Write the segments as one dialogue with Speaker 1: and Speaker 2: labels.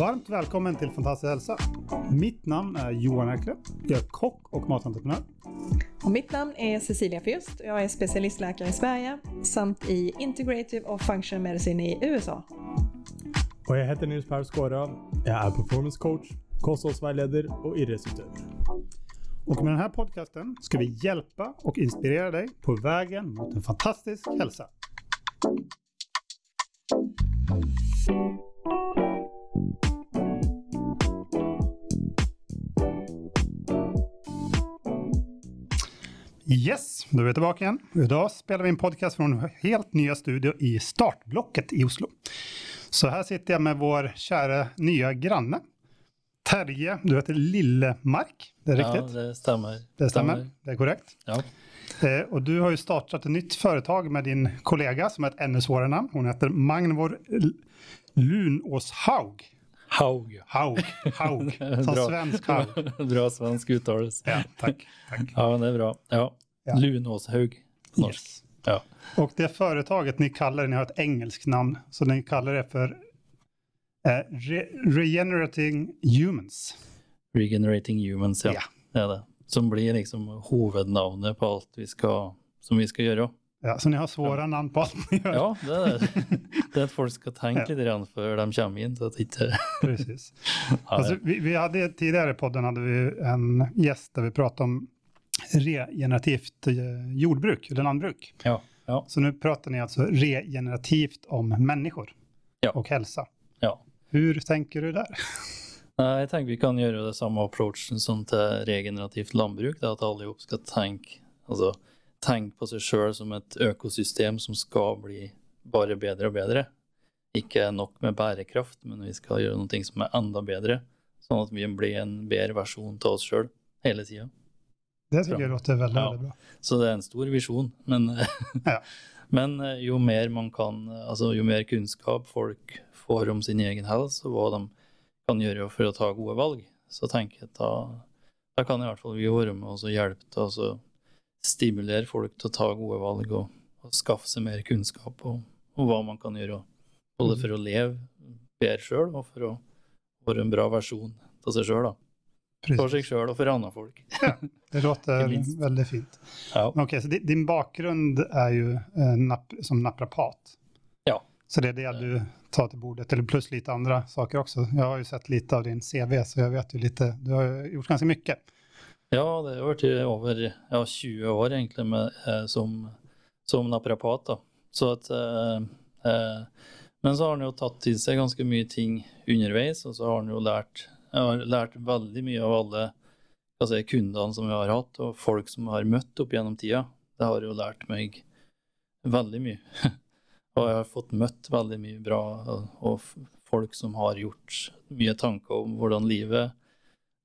Speaker 1: Varmt välkommen till Fantastisk hälsa. Mitt namn är Johan Erkle. Jag är kock och matentreprenör.
Speaker 2: Och mitt namn är Cecilia Fürst. Jag är specialistläkare i Sverige samt i Integrative och Functional Medicine i USA.
Speaker 3: Og jeg heter Nils Per Skåra. Jeg er performance coach, kostholdsveileder og idrettsutøver.
Speaker 1: Och med den här podcasten ska vi hjälpa och inspirera dig på vägen mot en fantastisk hälsa. Yes, då är vi tillbaka igen. Idag spelar vi en podcast från helt nya studio i Startblocket i Oslo. Så här sitter jag med vår kära nya granne. Terje, du heter Lillemark, det er riktigt?
Speaker 4: Ja, det stämmer.
Speaker 1: Det stämmer, det är korrekt.
Speaker 4: Ja.
Speaker 1: Eh, og du har ju startat ett nytt företag med din kollega som har ett ännu svårare namn. Hon heter Magnvor Lunås Lunåshaug.
Speaker 4: Haug.
Speaker 1: Haug, Haug, som
Speaker 4: Bra.
Speaker 1: svensk Haug.
Speaker 4: bra svensk uttalelse.
Speaker 1: Ja, tack. tack.
Speaker 4: Ja, men det är bra. Ja.
Speaker 1: Ja.
Speaker 4: Lunåshaug. norsk.
Speaker 1: Yes.
Speaker 4: Ja.
Speaker 1: Och det företaget ni kallar det, ni har ett engelskt namn, så ni kallar det för eh, Re Regenerating Humans.
Speaker 4: Regenerating Humans, ja.
Speaker 1: Ja.
Speaker 4: Det er det. Som blir liksom hovednavnet på alt vi skal, som vi skal gjøre.
Speaker 1: Ja, så ni har svåre navn på alt dere gjør?
Speaker 4: Ja, det er det. Det er at folk skal tenke litt ja. før de kommer inn. Så at ikke
Speaker 1: Precis.
Speaker 4: ja,
Speaker 1: Alltså, vi, vi hadde, tidligere i podden hadde vi en gjest der vi pratet om regenerativt eh, jordbruk eller landbruk.
Speaker 4: ja, ja,
Speaker 1: Så nu prater ni altså regenerativt om människor
Speaker 4: Ja.
Speaker 1: og hälsa.
Speaker 4: Ja.
Speaker 1: Hur tänker du
Speaker 4: der? Jeg tenker vi kan gjøre det samme approachen som til regenerativt landbruk. Det at alle skal tenke, altså, tenke på seg sjøl som et økosystem som skal bli bare bedre og bedre. Ikke nok med bærekraft, men vi skal gjøre noe som er enda bedre. Sånn at vi blir en bedre versjon av oss sjøl hele tida.
Speaker 1: Det tycker jeg låter veldig,
Speaker 4: Ja.
Speaker 1: veldig bra.
Speaker 4: Så det er en stor visjon. Men,
Speaker 1: Ja.
Speaker 4: men eh, jo mer man kan, altså jo mer kunnskap folk får om sin egen helse, og hva de kan gjøre for å ta gode valg, så tenker jeg at da, da kan i hvert fall vi være med og hjelpe til å så stimulere folk til å ta gode valg og, og skaffe seg mer kunnskap om, hva man kan gjøre, både for å leve bedre sjøl og for å være en bra versjon av seg sjøl. For seg sjøl og for andre folk.
Speaker 1: Det låter veldig fint.
Speaker 4: Ja.
Speaker 1: Okay, så din, bakgrunn er jo eh, nap som naprapat. Så det är det du tar till bordet, eller plus lite andra saker också. Jag har ju sett lite av din CV, så jag vet ju lite, du har gjort ganska mycket.
Speaker 4: Ja, det har vært i over ja, 20 år egentlig med, eh, som, som naprapat. da. Så at, eh, eh, men så har han jo tatt til seg ganske mye ting underveis, og så har han jo lært, lært veldig mye av alle jeg si, kundene som vi har hatt, og folk som vi har møtt opp gjennom tida. Det har jo lært meg veldig mye. og jeg har fått møtt veldig mye bra, og, folk som har gjort mye tanker om hvordan livet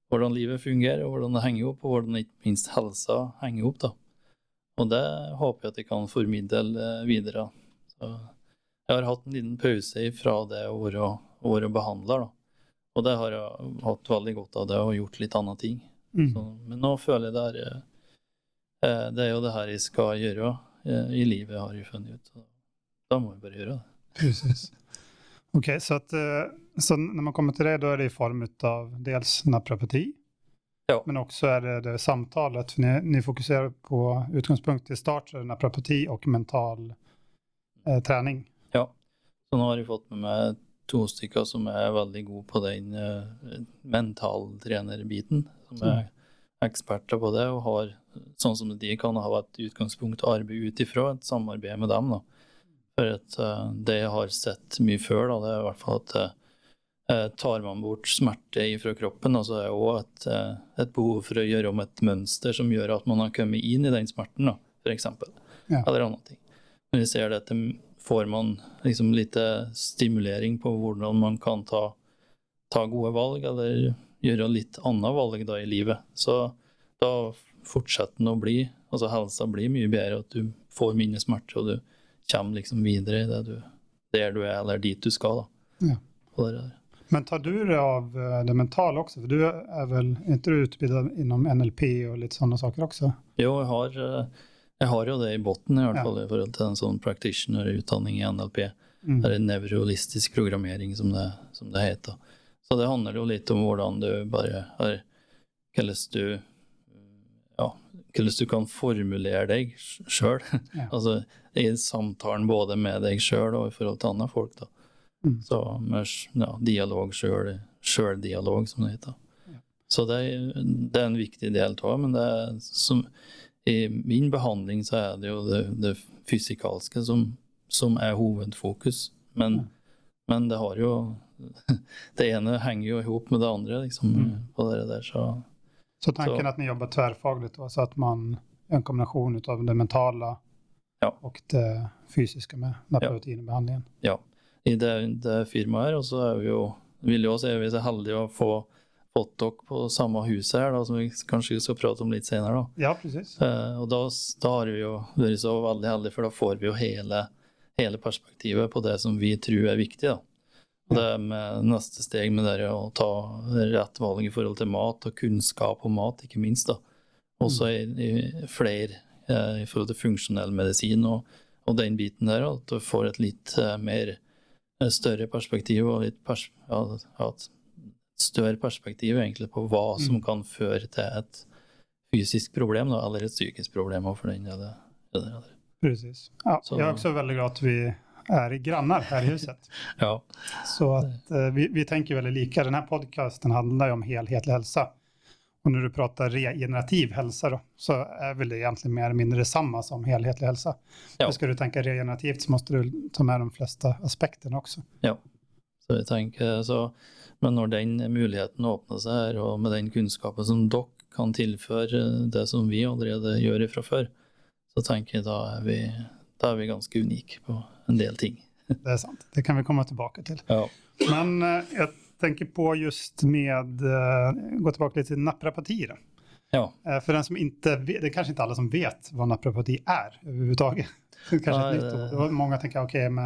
Speaker 4: hvordan livet fungerer, og hvordan det henger opp, og hvordan ikke minst helsa henger opp. da. Og det håper jeg at jeg kan formidle eh, videre. Så jeg har hatt en liten pause fra det å være, å være behandler, da. Og det har jeg hatt veldig godt av, det og gjort litt andre ting.
Speaker 1: Mm.
Speaker 4: Så, men nå føler jeg det er eh, Det er jo det her jeg skal gjøre eh, i livet, har jeg funnet ut. Da må vi bare gjøre det.
Speaker 1: Precis. Ok, så, att, eh, så når man kommer til det da er det i form av dels naprapati,
Speaker 4: Ja.
Speaker 1: men også er det, det samtalet. For ni, ni fokuserer på utgangspunkt i start, så er det naprapati og mental eh, trening.
Speaker 4: Ja. Så nå har jeg fått med meg to stykker som er veldig gode på den uh, mentaltrenerbiten. Som er eksperter på det, og har, sånn som de kan ha et utgangspunkt å arbeide ut ifra, et samarbeid med dem. da. For at uh, det jeg har sett mye før, da, det er i hvert fall at uh, tar man bort smerte fra kroppen, altså er det òg et, uh, et behov for å gjøre om et mønster som gjør at man har kommet inn i den smerten, f.eks.
Speaker 1: Ja.
Speaker 4: Eller andre ting. Når vi ser dette, får man liksom litt stimulering på hvordan man kan ta, ta gode valg, eller gjøre litt annet valg da i livet. Så da fortsetter den å bli, altså helsa blir mye bedre, at du får mindre smerte, og du kommer liksom videre i det du, der du er, eller dit du skal. da.
Speaker 1: Ja. Men tar du det av eh, det mentale også? For du er vel ikke utvidet inom NLP og litt sånne saker også?
Speaker 4: Jo, jeg har, eh, jeg har jo det i bunnen, i hvert
Speaker 1: Ja.
Speaker 4: fall i forhold til en sånn practitioner-utdanning i NLP.
Speaker 1: Mm.
Speaker 4: Det er nevrolistisk programmering, som det, som det heter. Så det handler jo litt om hvordan du bare har Hvordan du hvordan du kan formulere deg sjøl.
Speaker 1: Ja.
Speaker 4: altså i samtalen både med deg sjøl og i forhold til andre folk. da.
Speaker 1: Mm.
Speaker 4: Så med ja, dialog sjøl, sjøldialog, som det heter.
Speaker 1: Ja.
Speaker 4: Så det, er- det er en viktig del av men det er som, i min behandling så er det jo det, det fysikalske som, som er hovedfokus. Men, men det har jo Det ene henger jo ihop med det andre, liksom,
Speaker 1: Mm.
Speaker 4: på det der, så
Speaker 1: Så tanken
Speaker 4: Så-
Speaker 1: att ni jobbar tvärfagligt så att man en kombination av det mentala
Speaker 4: Ja.
Speaker 1: og det fysiske med naprapatin Ja.
Speaker 4: ja. I det, det firmaet her, og så er vi jo vil jo også er vi så heldige å få fått dere på samme huset her, da, som vi kanskje skal prate om litt senere. da.
Speaker 1: Ja, precis.
Speaker 4: Eh, og da, da har vi jo vært så veldig heldige, for da får vi jo hele, hele perspektivet på det som vi tror er viktig. da. Det er med neste steg med det å ta rett valg i forhold til mat, og kunnskap om mat, ikke minst. da. Også i, i flere eh, i forhold til funksjonell medisin og, og den biten der, at du får et litt eh, mer eh, større perspektiv og litt pers ja, et større perspektiv egentlig på hva som
Speaker 1: Mm.
Speaker 4: kan føre til et fysisk problem, da, eller et psykisk problem for den del. det
Speaker 1: precis. Ja,
Speaker 4: Så-
Speaker 1: jeg er også veldig glad at vi är grannar här i huset.
Speaker 4: Ja,
Speaker 1: Så att eh, vi, vi tänker väldigt lika. Den här podcasten handlar ju om helhetlig hälsa. Och när du pratar regenerativ hälsa då, så är väl det egentligen mer eller mindre samma som helhetlig hälsa.
Speaker 4: Ja.
Speaker 1: För ska du tänka regenerativt så måste du ta med de flesta aspekterna också.
Speaker 4: så jeg tänker så, Men når den muligheten öppnar seg här og med den kunnskapen som dere kan tilføre det som vi allerede gjør ifrån før, så tenker jeg då är vi, da er vi ganske unike på en del ting.
Speaker 1: Det är sant. Det kan vi komma tillbaka till.
Speaker 4: Ja.
Speaker 1: Men eh, jag tänker på just med, eh, gå tillbaka lite till naprapati då.
Speaker 4: Ja.
Speaker 1: Eh, för den som inte vet, det är kanske inte alla som vet vad naprapati är överhuvudtaget. Det är kanske
Speaker 4: Nej,
Speaker 1: ett nytt ord. Många tänker, okej, men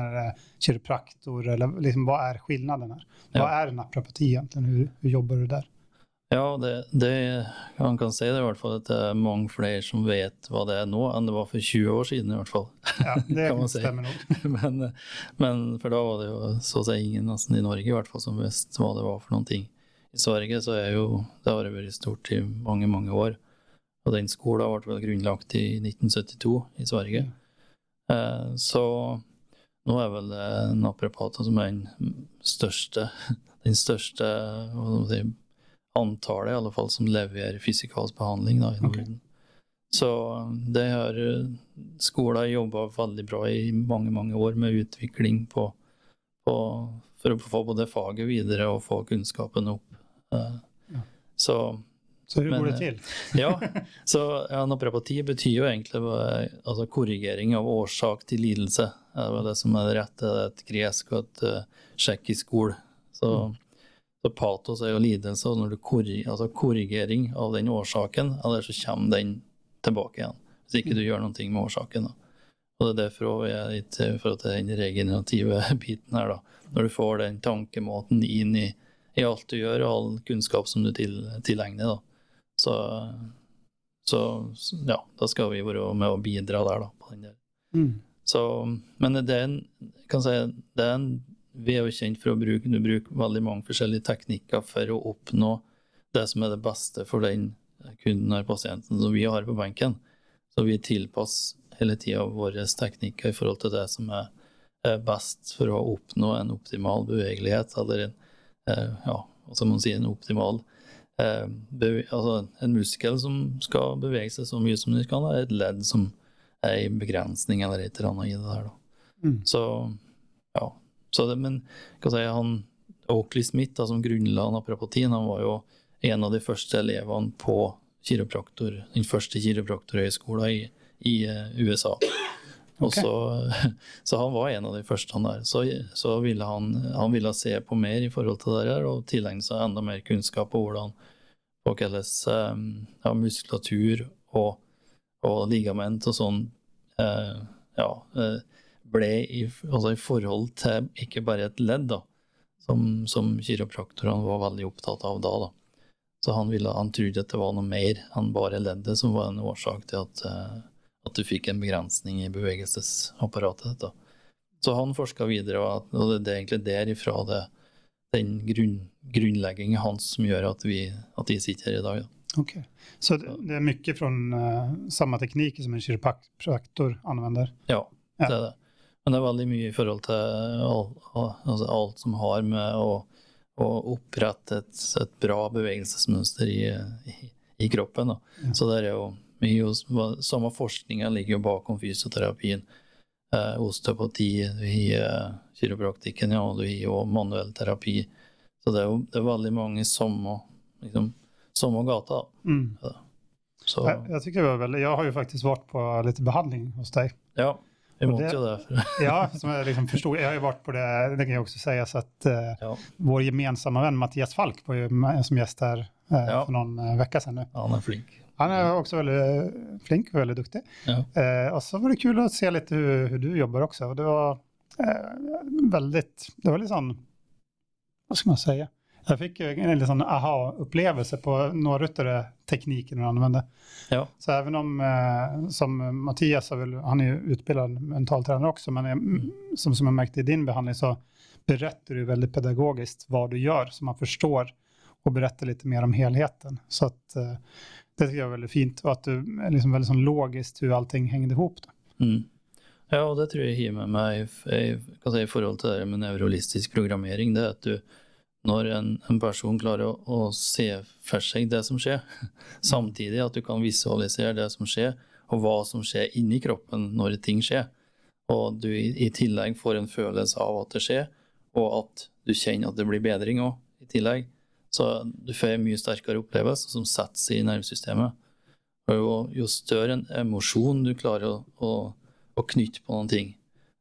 Speaker 1: kiropraktor eller liksom, vad är skillnaden här?
Speaker 4: Ja.
Speaker 1: Vad är naprapati egentligen? Hur, hur jobbar du där?
Speaker 4: Ja, det, det, man kan si det i hvert fall at det er mange flere som vet hva det er nå, enn det var for 20 år siden i hvert fall.
Speaker 1: Ja, det
Speaker 4: Kan man si.
Speaker 1: stemmer nog.
Speaker 4: men, men for da var det jo så å si ingen nesten i Norge i hvert fall som visste hva det var for noen ting. I Sverige så er jo, det har vært stort i mange, mange år. Og den skolen ble vel grunnlagt i 1972 i Sverige. Eh, så nå er vel det naprapater som er den største, den største hva skal man si, antallet i alle fall som leverer fysikalsk behandling da, i Norden. Okay. Så det har eh, skolen jobba veldig bra i mange, mange år med utvikling på, på, for å få både faget videre og få kunnskapen opp. Eh,
Speaker 1: Ja.
Speaker 4: Så
Speaker 1: Så
Speaker 4: hvordan
Speaker 1: går det til?
Speaker 4: ja, så ja, naprapati betyr jo egentlig altså, korrigering av årsak til lidelse. Det er det som er det rette. Det er et gresk og et uh, tsjekkisk ord. Så, så patos er jo lidelse, og når du korri, altså korrigering av den årsaken, eller så kommer den tilbake igjen. Hvis ikke du gjør noe med årsaken. Da. Og det er derfor vi er litt i forhold til den regenerative biten her, da. Når du får den tankemåten inn i, i alt du gjør, og all kunnskap som du til, tilegner, da. Så, så ja, da skal vi være med å bidra der, da. på den der.
Speaker 1: Mm.
Speaker 4: Så, men det er en, kan si, det er en, vi er jo kjent for å bruke, du bruker veldig mange forskjellige teknikker for å oppnå det som er det beste for den kunden eller pasienten som vi har på benken. Så vi tilpasser hele tida våre teknikker i forhold til det som er best for å oppnå en optimal bevegelighet, eller en, eh, ja, som man sier, en optimal eh, altså en muskel som skal bevege seg så mye som den kan, er et ledd som er i begrensning eller et eller annet i det der.
Speaker 1: Mm.
Speaker 4: Så ja. Så det, men hva si, han Oakley Smith, da, som grunnla naprapatien, han var jo en av de første elevene på kiropraktor, den første kiropraktorhøgskolen i, i eh, USA. Og så, så han var en av de første han der. Så, så ville han, han ville se på mer i forhold til det der, og tilegne seg enda mer kunnskap på hvordan på hvordan eh, ja, muskulatur og, og ligament og sånn eh, ja, eh, ble i, altså i forhold til ikke bare et ledd, da, som, som kiropraktorene var veldig opptatt av da. da. Så han, ville, han trodde at det var noe mer enn bare leddet som var en årsak til at, eh, at du fikk en begrensning i bevegelsesapparatet. Da. Så han forska videre, og det er egentlig derifra det, den grunn, grunnleggingen hans som gjør at vi, at vi sitter her i dag. Da.
Speaker 1: Okej. Så det, det mye fra från eh, samma teknik som en kiropraktor anvender?
Speaker 4: Ja,
Speaker 1: Ja.
Speaker 4: det er det. Men det er veldig mye i forhold til altså alt som har med å, å opprette et, et bra bevegelsesmønster i, i, i kroppen.
Speaker 1: Ja.
Speaker 4: Så det er jo mye Samme forskninga ligger jo bakom fysioterapien. Eh, osteopati, du har eh, kiropraktikken, ja, du har òg manuell terapi. Så det er jo det er veldig mange samme, liksom, samme gata.
Speaker 1: Mm.
Speaker 4: Så
Speaker 1: Jeg, jeg, tycker det var väldigt, jag har jo faktisk vært på litt behandling hos deg.
Speaker 4: ja, vi måtte jo det.
Speaker 1: Ja, som jag liksom förstod. Jag har ju varit på det, det kan jag också säga, så att eh,
Speaker 4: ja,
Speaker 1: vår gemensamma vän Mattias Falk var ju med som gäst här eh,
Speaker 4: Ja.
Speaker 1: för någon eh, vecka sedan nu.
Speaker 4: han er flink.
Speaker 1: Han är också väldigt flink och väldigt duktig.
Speaker 4: Ja.
Speaker 1: Eh, och så var det kul att se lite hur, hur du jobbar också. Och det var eh, väldigt, det var liksom, vad ska man säga? Jag fikk jo en sånn aha-upplevelse på noen av de tekniker du använde.
Speaker 4: Ja.
Speaker 1: Så även om, eh, som Mattias, väl, han är ju utbildad mentaltränare också, men jag, som, som jag märkte i din behandling så berättar du väldigt pedagogiskt vad du gör så man förstår och berättar lite mer om helheten. Så att eh, det tycker jag är väldigt fint och att du är liksom väldigt sån logiskt hur allting hängde ihop.
Speaker 4: Mm. Ja, og det tror jeg har med meg i, i, i, i forhold til det med nevrolistisk programmering. Det er at du, når en, en person klarer å, å se for seg det som skjer, samtidig at du kan visualisere det som skjer, og hva som skjer inni kroppen når ting skjer, og du i, i tillegg får en følelse av at det skjer, og at du kjenner at det blir bedring òg i tillegg, så du får en mye sterkere opplevelse som setter seg i nervesystemet. Og jo, jo større en emosjon du klarer å, å å knytte på noen ting,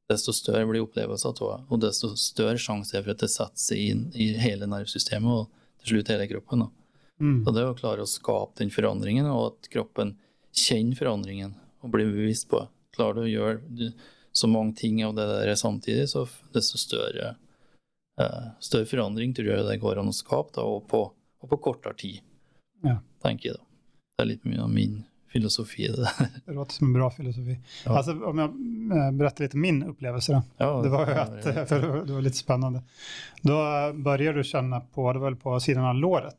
Speaker 4: desto større blir opplevelsen av tåa, og desto større sjanse er for at det setter seg inn i hele nervesystemet og til slutt hele kroppen.
Speaker 1: Mm.
Speaker 4: Så det å klare å skape den forandringen, og at kroppen kjenner forandringen og blir bevisst på. Klarer du å gjøre så mange ting av det der samtidig, så desto større, eh, større forandring tror jeg det går an å skape, da, og, på, og på kortere tid,
Speaker 1: Ja.
Speaker 4: tenker jeg da. Det er litt mye av min filosofi i det.
Speaker 1: Det låter som en bra filosofi.
Speaker 4: Ja.
Speaker 1: Alltså, om jag eh, berättar lite min upplevelse då.
Speaker 4: Ja,
Speaker 1: Det var ju att, eh, för det var lite spännande. Då började du känna på, det var väl på sidan av låret.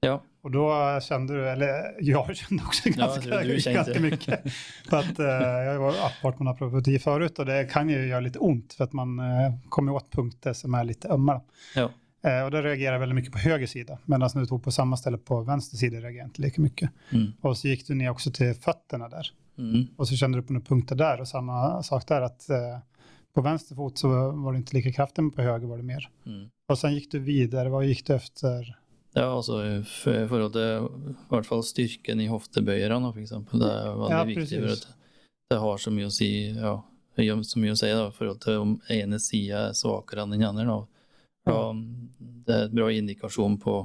Speaker 4: Ja,
Speaker 1: Och då kände du, eller jag kände också ganska,
Speaker 4: du- du kände.
Speaker 1: ganska mycket. För att eh, jag har varit- med naprapati förut och det kan ju göra lite ont för att man eh, kommer åt punkter som är lite ömma.
Speaker 4: ja.
Speaker 1: Eh, och då reagerar veldig väldigt mycket på höger sida. Medan när du tog på samma ställe på vänster sida reagerade jag inte lika mycket.
Speaker 4: Mm.
Speaker 1: Och så gick du ner också till fötterna där.
Speaker 4: Mm.
Speaker 1: Och så kände du på några punkter där och samma sak där att eh, på vänster fot så var det inte lika kraftigt men på höger var det mer.
Speaker 4: Mm.
Speaker 1: Och sen gick du vidare, vad gick du efter?
Speaker 4: Ja, altså i forhold til i hvert fall styrken i hoftebøyerne, eksempel. Det er veldig
Speaker 1: Ja,
Speaker 4: viktig. For at det har så mye å si, ja, så mye å si da, i forhold til om ene sida er svakere enn den andre. Da. Ja, det er et bra indikasjon på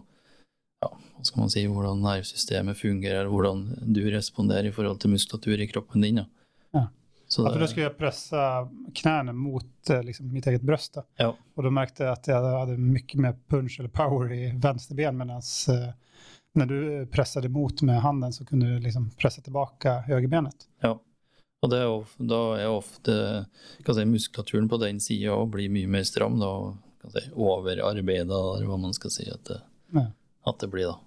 Speaker 4: ja, hva skal man si, hvordan nervesystemet fungerer, hvordan du responderer i forhold til muskulatur i kroppen din. Da.
Speaker 1: Ja.
Speaker 4: Så
Speaker 1: Ja,
Speaker 4: for
Speaker 1: da skulle jeg pressa knærne mot eh, liksom, mitt eget bryst.
Speaker 4: Ja,
Speaker 1: Og da merket jeg at jeg hadde mye mer punch eller power i venstre ben, mens uh, når du presset imot med handen så kunne du liksom pressa tilbake høyrebenet.
Speaker 4: Ja. Og det er ofte, da er ofte si, muskulaturen på den sida blir mye mer stram. da, og si, Overarbeida, eller hva man skal si at det,
Speaker 1: Ja.
Speaker 4: at det blir. da.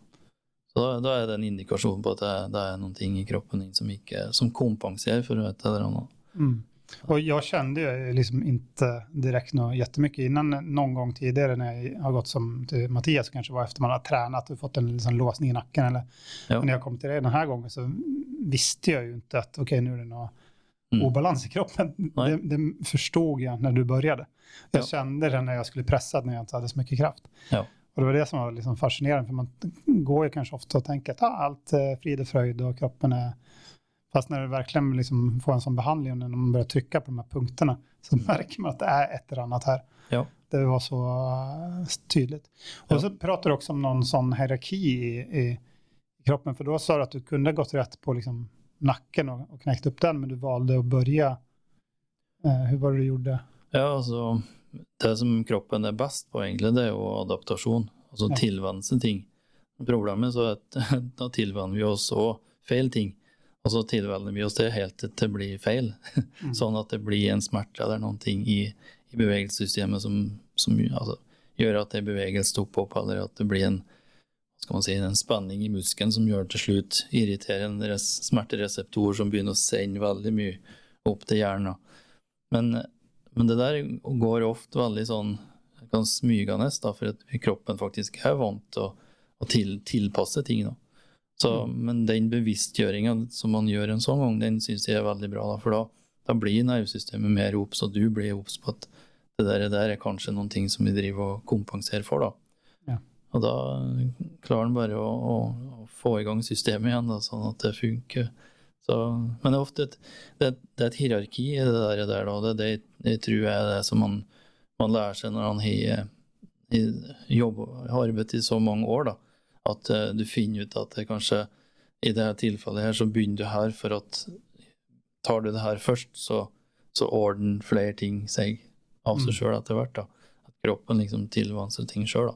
Speaker 4: Så da, da er det en indikasjon på at det, det er noen ting i kroppen din som, ikke, som kompenserer for et eller annet.
Speaker 1: Mm. Och jag kände ju liksom inte direkt något jättemycket innan någon gång tidigare när jag har gått som till Mattias kanske var efter man har tränat och fått en liksom låsning i nacken eller
Speaker 4: Ja.
Speaker 1: när jag kom till det den här gången så visste jag ju inte att okej nu är det noe
Speaker 4: Mm.
Speaker 1: obalans i kroppen. Det, det förstod jag när du började. Jag
Speaker 4: Ja.
Speaker 1: kände det när jag skulle pressa när jag inte hade så mycket kraft.
Speaker 4: Ja.
Speaker 1: Och det var det som var liksom fascinerande för man går ju kanske ofta och tänker att ah, allt är frid och fröjd och kroppen är Fast när du verkligen liksom får en sån behandling och när man börjar trycka på de här punkterna så märker man att det är ett eller annat här.
Speaker 4: Ja.
Speaker 1: Det var så eh, tydligt. Och så pratar du också om någon sån hierarki i, i kroppen. För då sa du att du kunde gått rätt på liksom nacken och, och knäckt upp den, men du valde att börja. Eh, hur var det du gjorde?
Speaker 4: Ja, altså det som kroppen er best på, egentlig, det er jo adaptasjon. Altså
Speaker 1: Ja.
Speaker 4: tilvenne seg ting. Problemet er at da tilvenner vi oss òg feil ting. Og så tilvenner vi oss det helt til det blir feil. Sånn at det blir en smerte eller noen ting i, i bevegelsessystemet som, som altså, gjør at det bevegelse stopper opp, eller at det blir en, skal man si, en spenning i muskelen som gjør til slutt irriterer en res, smertereseptor som begynner å sende veldig mye opp til hjernen. Men, men det der går ofte veldig sånn kan smygende, da, for kroppen faktisk er vant til å, å til, tilpasse ting. Da. Så, Men den bevisstgjøringa som man gjør en sånn gang, den syns jeg er veldig bra. Da, for da, da blir nervesystemet mer obs, og du blir obs på at det der, der er kanskje noen ting som vi driver og kompenserer for. da.
Speaker 1: Ja.
Speaker 4: Og da klarer en bare å, å, å få i gang systemet igjen, da, sånn at det funker. Så, men det er ofte et, det, det er et hierarki i det der. der da. Det det jeg, jeg er det som man, man lærer seg når man har har arbeidet i så mange år. da. At uh, du finner ut at det kanskje i dette tilfellet her så begynner du her for at tar du det her først, så, så ordner flere ting seg av seg
Speaker 1: Mm.
Speaker 4: sjøl etter hvert. da. At kroppen liksom tilvanser ting sjøl.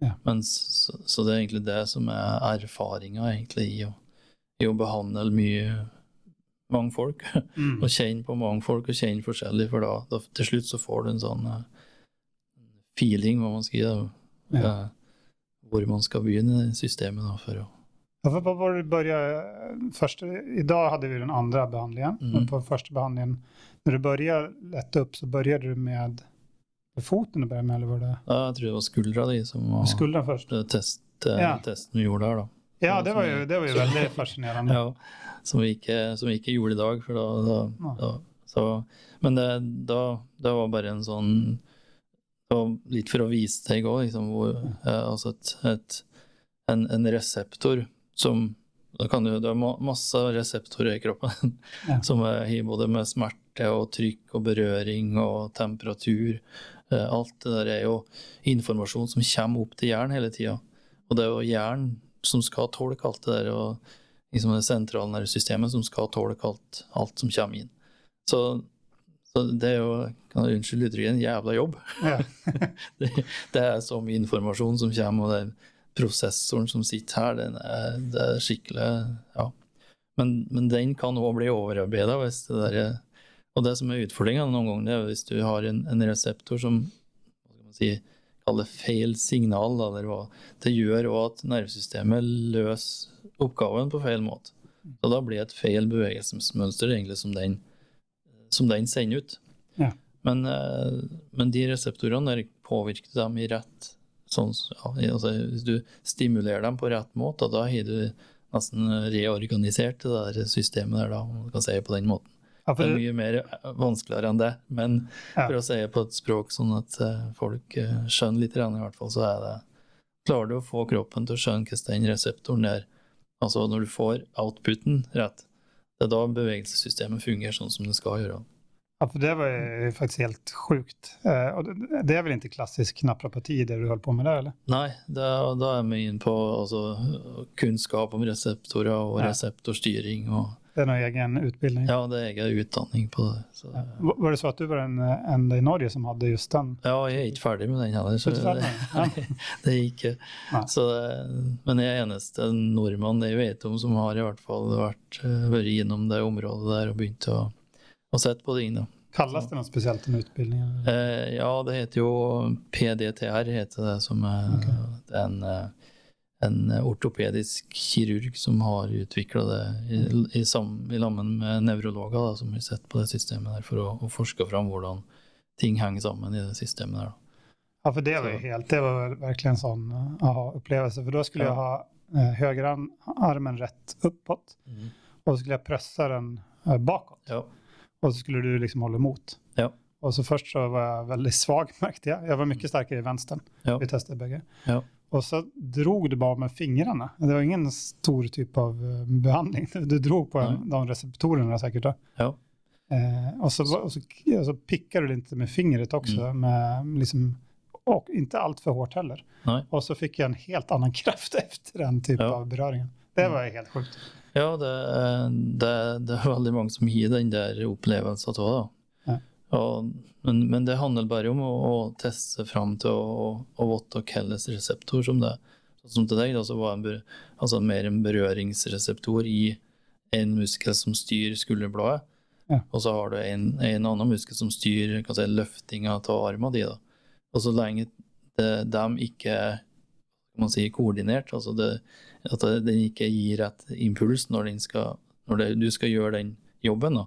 Speaker 1: Ja.
Speaker 4: Men så, så det er egentlig det som er erfaringa egentlig i å, i å behandle mye mange folk.
Speaker 1: Mm.
Speaker 4: Og kjenne på mange folk og kjenne forskjellig, for da, da til slutt så får du en sånn eh, feeling, hva man skal da,
Speaker 1: Ja.
Speaker 4: eh, hvor man skal begynne i systemet da, for å
Speaker 1: Ja, for på vår det började, första, idag hade vi den andra behandlingen,
Speaker 4: Mm.
Speaker 1: men på første behandlingen, når du började lätta upp så började du med, foten du började med, eller var det
Speaker 4: ja, Jeg tror det var skuldra di som var
Speaker 1: skulden först?
Speaker 4: det test, eh,
Speaker 1: Ja.
Speaker 4: testen vi gjorde der, da.
Speaker 1: Ja, det var jo, det var jo veldig fascinerende.
Speaker 4: Ja, som vi ikke, som vi ikke gjorde i dag. Da, da, da, så, men det, det var bare en sånn Det var litt for å vise deg òg, liksom, hvor eh, Altså et, et, en, en reseptor som da kan du, Det er masse reseptorer i kroppen
Speaker 1: Ja.
Speaker 4: som er både med smerte og trykk og berøring og temperatur. Eh, alt det der er jo informasjon som kommer opp til hjernen hele tida. Og det er jo hjernen som skal tåle alt det der, og liksom det sentralnervesystemet som skal tåle alt, alt som kommer inn. Så, så det er jo, kan jeg unnskyld uttrykket, en jævla jobb.
Speaker 1: Ja.
Speaker 4: Det, det er så mye informasjon som kommer, og den prosessoren som sitter her, den er, det er skikkelig Ja. Men, men den kan òg bli overarbeida hvis det der er Og det som er utfordringa noen ganger, det er hvis du har en, en reseptor som skal man si, kaller feil signal, eller hva. Det gjør òg at nervesystemet løser oppgaven på feil måte. Så da blir det et feil bevegelsesmønster egentlig som den, som den sender ut.
Speaker 1: Ja.
Speaker 4: Men, eh, men de reseptorene der påvirker dem i rett sånn, ja, altså, Hvis du stimulerer dem på rett måte, da har du nesten reorganisert det der systemet der, da, om du kan si på den måten.
Speaker 1: Ja,
Speaker 4: Det er mye mer vanskeligere enn det, men
Speaker 1: Ja.
Speaker 4: for å si på et språk sånn at eh, folk eh, skjønner litt, i hvert fall, så er det Klarer du å få kroppen til å skjønne hvordan den reseptoren er, altså når du får outputen rett, det er da bevegelsessystemet fungerer sånn som det skal gjøre.
Speaker 1: ja, for det var ju faktiskt helt sjukt. Eh, det, er vel ikke klassisk naprapati det du holdt på med der, eller?
Speaker 4: Nei, da, da er vi inne på altså, kunnskap om reseptorer og
Speaker 1: Ja.
Speaker 4: reseptorstyring. Og,
Speaker 1: Det er noe egen utbildning.
Speaker 4: ja, det er egen utdanning på det. Så,
Speaker 1: Var det så at du var den eh, enda i Norge som hadde just den?
Speaker 4: ja, jeg er ikke ferdig med den heller. Så det,
Speaker 1: den?
Speaker 4: det
Speaker 1: gikk.
Speaker 4: Så men jeg er eneste nordmann jeg vet om som har i hvert fall vært, eh, vært innom det området der og begynt å, å sette på ting. da.
Speaker 1: Kallas det noe spesielt den utbildningen?
Speaker 4: Eh, ja, det heter jo PDTR, heter det, som er okay. en, eh, en ortopedisk kirurg som har utvikla det i, i, sam, i lammen med nevrologer da, som har sett på det systemet der for å, å forske fram hvordan ting henger sammen i det systemet der. Da.
Speaker 1: Ja, for det var
Speaker 4: jo
Speaker 1: helt, det var virkelig verkligen en sånn eh, aha-opplevelse. For da skulle
Speaker 4: Ja.
Speaker 1: jeg ha eh, høyre armen rett oppåt, mm. og så skulle jeg pressa den eh, bakåt.
Speaker 4: Ja.
Speaker 1: Og så skulle du liksom holde imot.
Speaker 4: Ja.
Speaker 1: Og så først så var jeg veldig svak, merket jeg. Jeg var mye sterkere i venstre.
Speaker 4: Ja.
Speaker 1: Vi testade bägge. Och så drog du bara med fingrarna. Det var ingen stor typ av eh, behandling. Du drog på
Speaker 4: Nej.
Speaker 1: de receptorerna säkert. Då.
Speaker 4: Ja.
Speaker 1: Eh, och, så, och, så, och så pickar du lite med fingret också.
Speaker 4: Mm.
Speaker 1: Med, liksom, och inte allt för hårt heller.
Speaker 4: Nej.
Speaker 1: Och så fick jag en helt annan kraft efter den typen
Speaker 4: Ja.
Speaker 1: av beröringen. Det var helt sjukt.
Speaker 4: Ja, det, er- det, det er veldig mange som gir den der opplevelsen av det. Og, men, men det handler bare om å, å teste fram til å, å vite hvilken reseptor som det er. Sånn som til deg, da, så var en, altså mer en berøringsreseptor i en muskel som styrer skulderbladet.
Speaker 1: Ja.
Speaker 4: Og så har du en, en annen muskel som styrer si, løftinga av armen din. Da. Og så lenge det, de ikke er kan man si, koordinert, altså det, at den ikke gir rett impuls når, den skal, når det, du skal gjøre den jobben, da,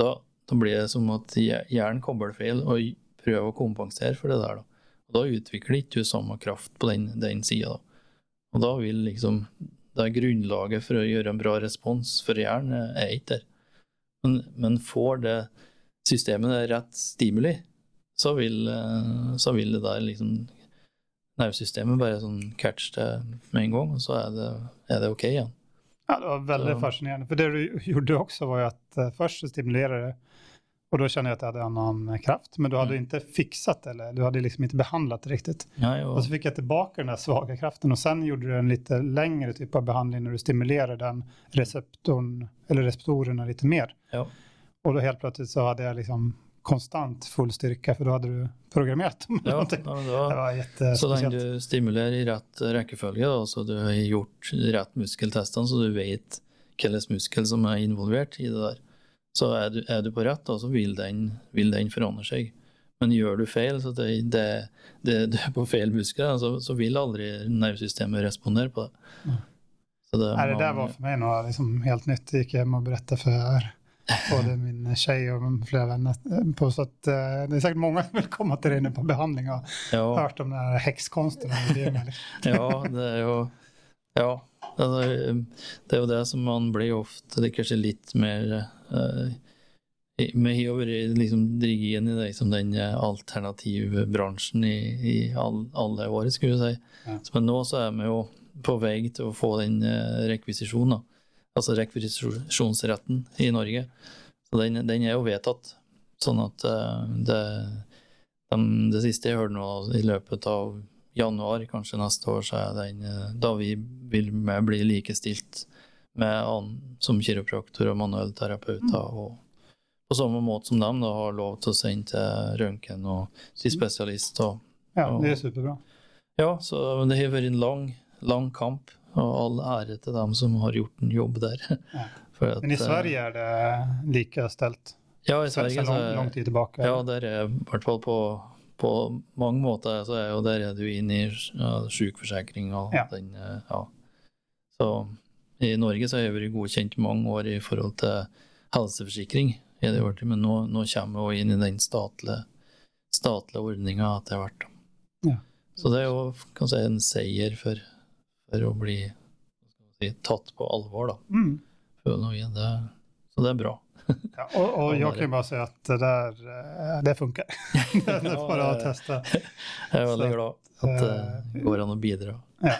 Speaker 4: da, da blir det som at hjer- hjernen kobler feil og prøver å kompensere for det der. Da. Og da utvikler ikke du samme kraft på den, den sida. Og da vil liksom det er grunnlaget for å gjøre en bra respons for hjernen er ikke der. Men, men får det systemet rett stimuli, så vil, eh, så vil det der liksom nervesystemet bare sånn catch det med en gang, og så er det, er det ok igjen.
Speaker 1: Ja, det var veldig
Speaker 4: Så-
Speaker 1: fascinerende. For det du gjorde också var ju att eh, först så stimulerade det och då kände jag att jag hade annan kraft. Men du hade
Speaker 4: Mm.
Speaker 1: inte fixat eller du hade liksom inte behandlat det riktigt.
Speaker 4: Ja, jo.
Speaker 1: Och så fick jag tillbaka den där svaga kraften och sen gjorde du en lite längre typ av behandling när du stimulerade den receptorn, eller receptorerna lite mer.
Speaker 4: Jo.
Speaker 1: Och då helt plötsligt så hade jag liksom konstant full styrke, for da hadde du programmert dem.
Speaker 4: Ja, ja,
Speaker 1: Det var
Speaker 4: så lenge du stimulerer i rett rekkefølge, da, så du har gjort rett muskeltestene, så du vet hvilken muskel som er involvert i det der, så er du, er du på rett, da, så vil den, vil den forandre seg. Men gjør du feil, så det, det, det, du er på feil muskel, så, så vil aldri nervesystemet respondere på det. Så det,
Speaker 1: Nei, det
Speaker 4: der
Speaker 1: var for meg noe liksom helt nytt. Det gikk hjem og och berättade för både min tjej och flera vänner. På, så att, eh, det är säkert många som vill komma till dig nu på behandling och
Speaker 4: ja.
Speaker 1: hört om den här häxkonsten. det är.
Speaker 4: Ja, det er jo Ja. Altså, det er jo det som man blir ofte det er kanskje litt mer Vi har vært liksom drigget inn i liksom den eh, alternativbransjen i, i all, alle år, skulle du si.
Speaker 1: Ja.
Speaker 4: Så, Men nå så er vi jo på vei til å få den rekvisisjonen, da. Altså rekvisisjonsretten i Norge. Så den, den er jo vedtatt. Sånn at eh, det, de, det siste jeg hørte nå, i løpet av januar, kanskje neste år, så er den eh, da vi vil med bli likestilt med annen, som kiropraktor og manuellterapeuter. og på samme måte som dem da har lov til å sende til røntgen og til spesialist. Og,
Speaker 1: Ja, det er superbra.
Speaker 4: ja, så det har vært en lang, lang kamp, og all ære til dem som har gjort en jobb der.
Speaker 1: Ja.
Speaker 4: At,
Speaker 1: Men i
Speaker 4: eh,
Speaker 1: Sverige er det like stelt?
Speaker 4: Ja, i Sverige så
Speaker 1: tid tillbaka.
Speaker 4: Ja, der er i hvert fall på, på mange måter så er jo der er du inne i ja, sjukforsikring og
Speaker 1: Ja.
Speaker 4: den eh, Ja. Så i Norge så har jeg vært godkjent mange år i forhold til helseforsikring, men nå, nå kommer vi inn i den statlige, statlige ordninga etter hvert.
Speaker 1: Ja.
Speaker 4: Så det er jo kan si, en seier for, for å bli si, tatt på alvor, da.
Speaker 1: Mm.
Speaker 4: Føler det, så det er bra.
Speaker 1: Ja, og, og
Speaker 4: Joakim
Speaker 1: bare
Speaker 4: sier
Speaker 1: kan ju bara säga det där, eh, det funker. det er bare
Speaker 4: å
Speaker 1: teste.
Speaker 4: Jeg er veldig
Speaker 1: Så,
Speaker 4: glad at det
Speaker 1: eh,
Speaker 4: går an å bidra.
Speaker 1: Ja.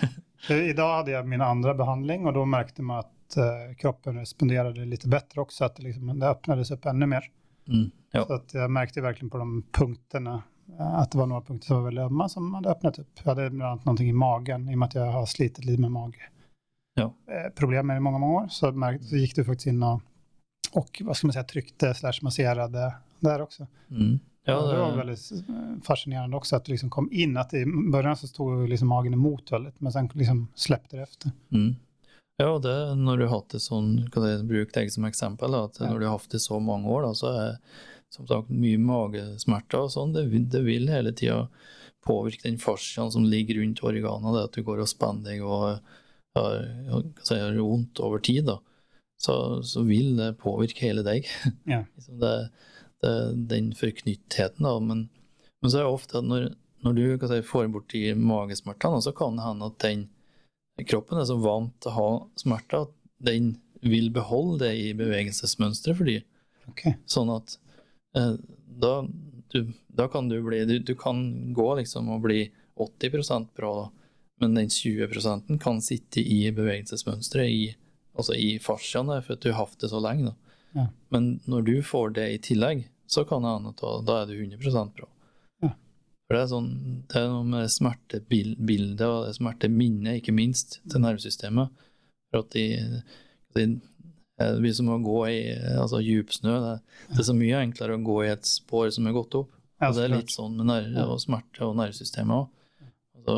Speaker 1: I dag hadde jeg min andre behandling og da merket man at eh, kroppen responderte litt bedre også. At det, liksom, det åpnet seg opp enda mer.
Speaker 4: Mm. Ja.
Speaker 1: Så jeg jag märkte verkligen på de punkterna eh, att det var några punkter som var väldigt ömma som hade öppnat upp. Jag hade bland annat någonting i magen i och med att jag har slitit lite med mag.
Speaker 4: Ja.
Speaker 1: eh, problem med i många, många år. Så, märkte, så gick du faktiskt in och, och vad ska man säga, tryckte slash masserade där också.
Speaker 4: Mm. Ja,
Speaker 1: det... det var
Speaker 4: veldig
Speaker 1: väldigt også, fascinerande också att du liksom kom in, att i början så stod liksom magen emot väldigt, men sen liksom släppte det efter.
Speaker 4: mm. ja, det når du har hatt det sånn, kan jeg bruke deg som eksempel, at
Speaker 1: Ja.
Speaker 4: når du har hatt det så mange år, da, så er som sagt mye magesmerter og sånn, det, det vil hele tida påvirke den fasciaen som ligger rundt organene, det at du går og spenner deg og har, har vondt over tid, da. Så, så vil det påvirke hele deg.
Speaker 1: Ja.
Speaker 4: liksom det, det, den forknyttheten, da. Men, men så er det ofte at når, når du kan si, får de magesmertene, så kan det hende at den kroppen er så vant til å ha smerter at den vil beholde det i bevegelsesmønsteret for de.
Speaker 1: Okej.
Speaker 4: Sånn at da, du, da kan du bli du, du kan gå liksom og bli 80% bra, men den 20% kan sitte i bevegelsesmønsteret, i, altså i fasciaene, for at du har hatt det så lenge.
Speaker 1: Ja.
Speaker 4: Men når du får det i tillegg, så kan det hende at da, er du 100% bra.
Speaker 1: Ja.
Speaker 4: For det er, sånn, det er noe med smertebildet og smerteminnet, ikke minst, til nervesystemet. For at de, de eh, det blir som å gå i altså, djupsnø. Det, det er så mye enklere å gå i et spor som er gått opp. Og det er litt sånn med nerve og smerte og nervesystemet òg. Altså,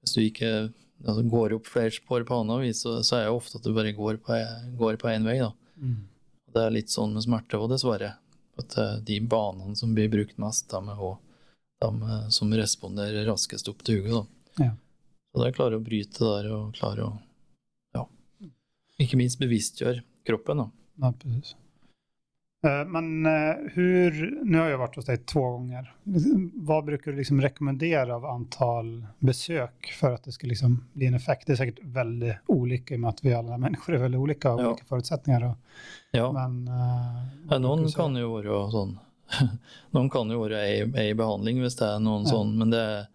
Speaker 4: hvis du ikke altså, går opp flere spor på annet vis, så, så er det ofte at du bare går på, går én vei. da.
Speaker 1: Mm.
Speaker 4: Det er litt sånn med smerte òg, dessverre. At eh, de banene som blir brukt mest, de er også de eh, som responderer raskest opp til hugget.
Speaker 1: Ja.
Speaker 4: Så det er klare å bryte der og klare å ja, ikke minst bevisstgjøre kroppen. da.
Speaker 1: Ja, precis. Eh, Men eh, hur, nu har jag varit hos dig två gånger. Vad brukar du liksom rekommendera av antal besök för att det ska liksom bli en effekt? Det är säkert väldigt olika i och med att vi alla människor är väldigt olika och
Speaker 4: Ja.
Speaker 1: olika förutsättningar. Och,
Speaker 4: Ja.
Speaker 1: Men, eh,
Speaker 4: Ja,
Speaker 1: säga?
Speaker 4: kan jo være sånn Noen kan jo være i, behandling hvis det er noen
Speaker 1: Ja.
Speaker 4: sånn, men det är